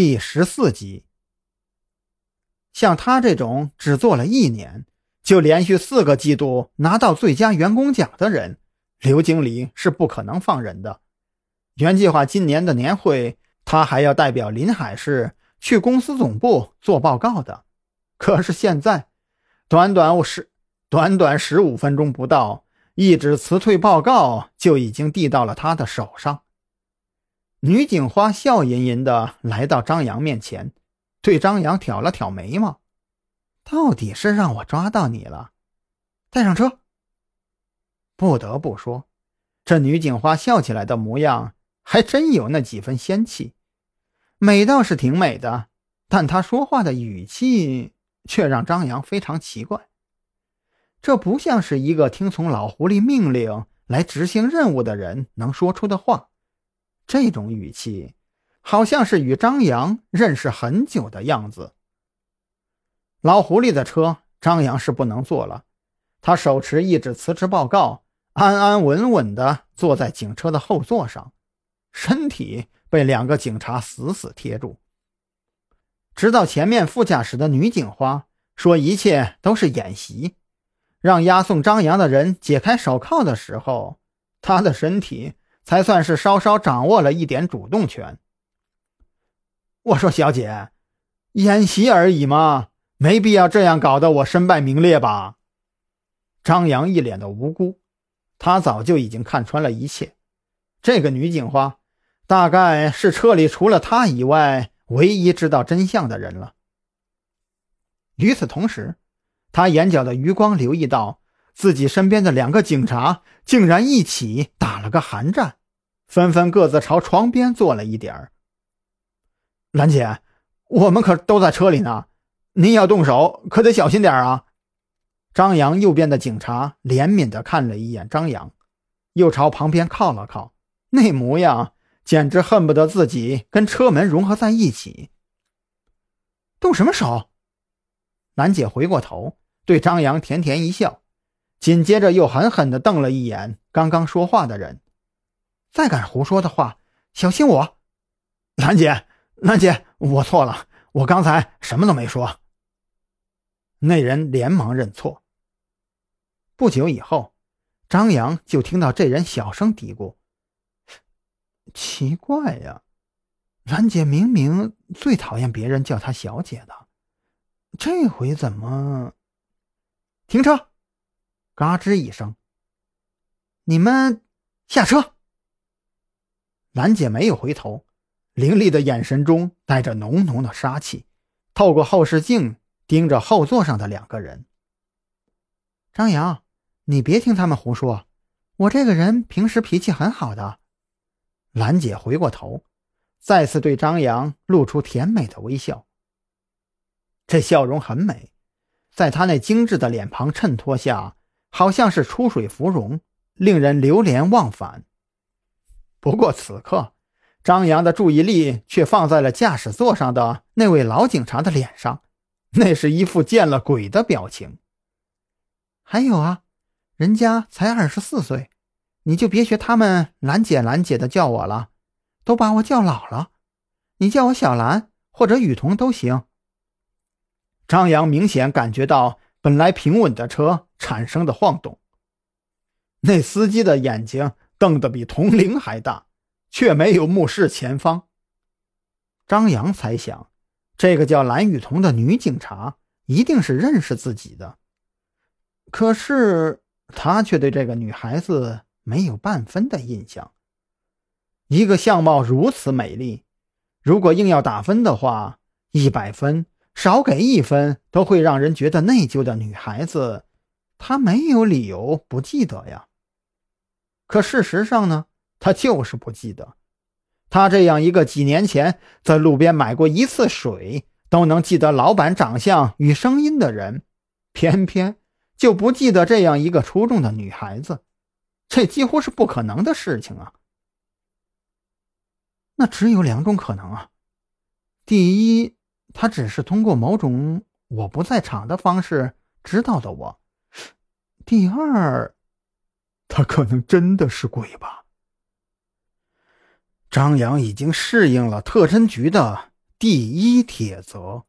第十四集。像他这种只做了一年就连续四个季度拿到最佳员工奖的人，刘经理是不可能放人的。原计划今年的年会，他还要代表临海市去公司总部做报告的。可是现在，短短五十短短十五分钟不到，一纸辞退报告就已经递到了他的手上。女警花笑吟吟的来到张扬面前，对张扬挑了挑眉毛：“到底是让我抓到你了？带上车。”不得不说，这女警花笑起来的模样。还真有那几分仙气，美倒是挺美的，但她说话的语气却让张扬非常奇怪。这不像是一个听从老狐狸命令来执行任务的人能说出的话，这种语气好像是与张扬认识很久的样子。老狐狸的车，张扬是不能坐了，他手持一纸辞职报告，安安稳稳地坐在警车的后座上。身体被两个警察死死贴住，直到前面副驾驶的女警花说一切都是演习，让押送张扬的人解开手铐的时候，他的身体才算是稍稍掌握了一点主动权。我说：“小姐，演习而已嘛，没必要这样搞得我身败名裂吧？”张扬一脸的无辜，他早就已经看穿了一切，这个女警花。大概是车里除了他以外唯一知道真相的人了。与此同时，他眼角的余光留意到自己身边的两个警察竟然一起打了个寒战，纷纷各自朝床边坐了一点儿。兰姐，我们可都在车里呢，您要动手可得小心点啊！张扬右边的警察怜悯地看了一眼张扬，又朝旁边靠了靠，那模样。简直恨不得自己跟车门融合在一起。动什么手？兰姐回过头对张扬甜甜一笑，紧接着又狠狠地瞪了一眼刚刚说话的人。再敢胡说的话，小心我！兰姐，兰姐，我错了，我刚才什么都没说。那人连忙认错。不久以后，张扬就听到这人小声嘀咕。奇怪呀，兰姐明明最讨厌别人叫她小姐的，这回怎么？停车！嘎吱一声，你们下车。兰姐没有回头，凌厉的眼神中带着浓浓的杀气，透过后视镜盯着后座上的两个人。张扬，你别听他们胡说，我这个人平时脾气很好的。兰姐回过头，再次对张扬露出甜美的微笑。这笑容很美，在她那精致的脸庞衬托下，好像是出水芙蓉，令人流连忘返。不过此刻，张扬的注意力却放在了驾驶座上的那位老警察的脸上，那是一副见了鬼的表情。还有啊，人家才二十四岁。你就别学他们兰姐兰姐的叫我了，都把我叫老了。你叫我小兰或者雨桐都行。张扬明显感觉到本来平稳的车产生的晃动，那司机的眼睛瞪得比铜铃还大，却没有目视前方。张扬猜想，这个叫蓝雨桐的女警察一定是认识自己的，可是他却对这个女孩子。没有半分的印象。一个相貌如此美丽，如果硬要打分的话，一百分少给一分都会让人觉得内疚的女孩子，她没有理由不记得呀。可事实上呢，她就是不记得。她这样一个几年前在路边买过一次水都能记得老板长相与声音的人，偏偏就不记得这样一个出众的女孩子。这几乎是不可能的事情啊！那只有两种可能啊：第一，他只是通过某种我不在场的方式知道的我；第二，他可能真的是鬼吧。张扬已经适应了特侦局的第一铁则。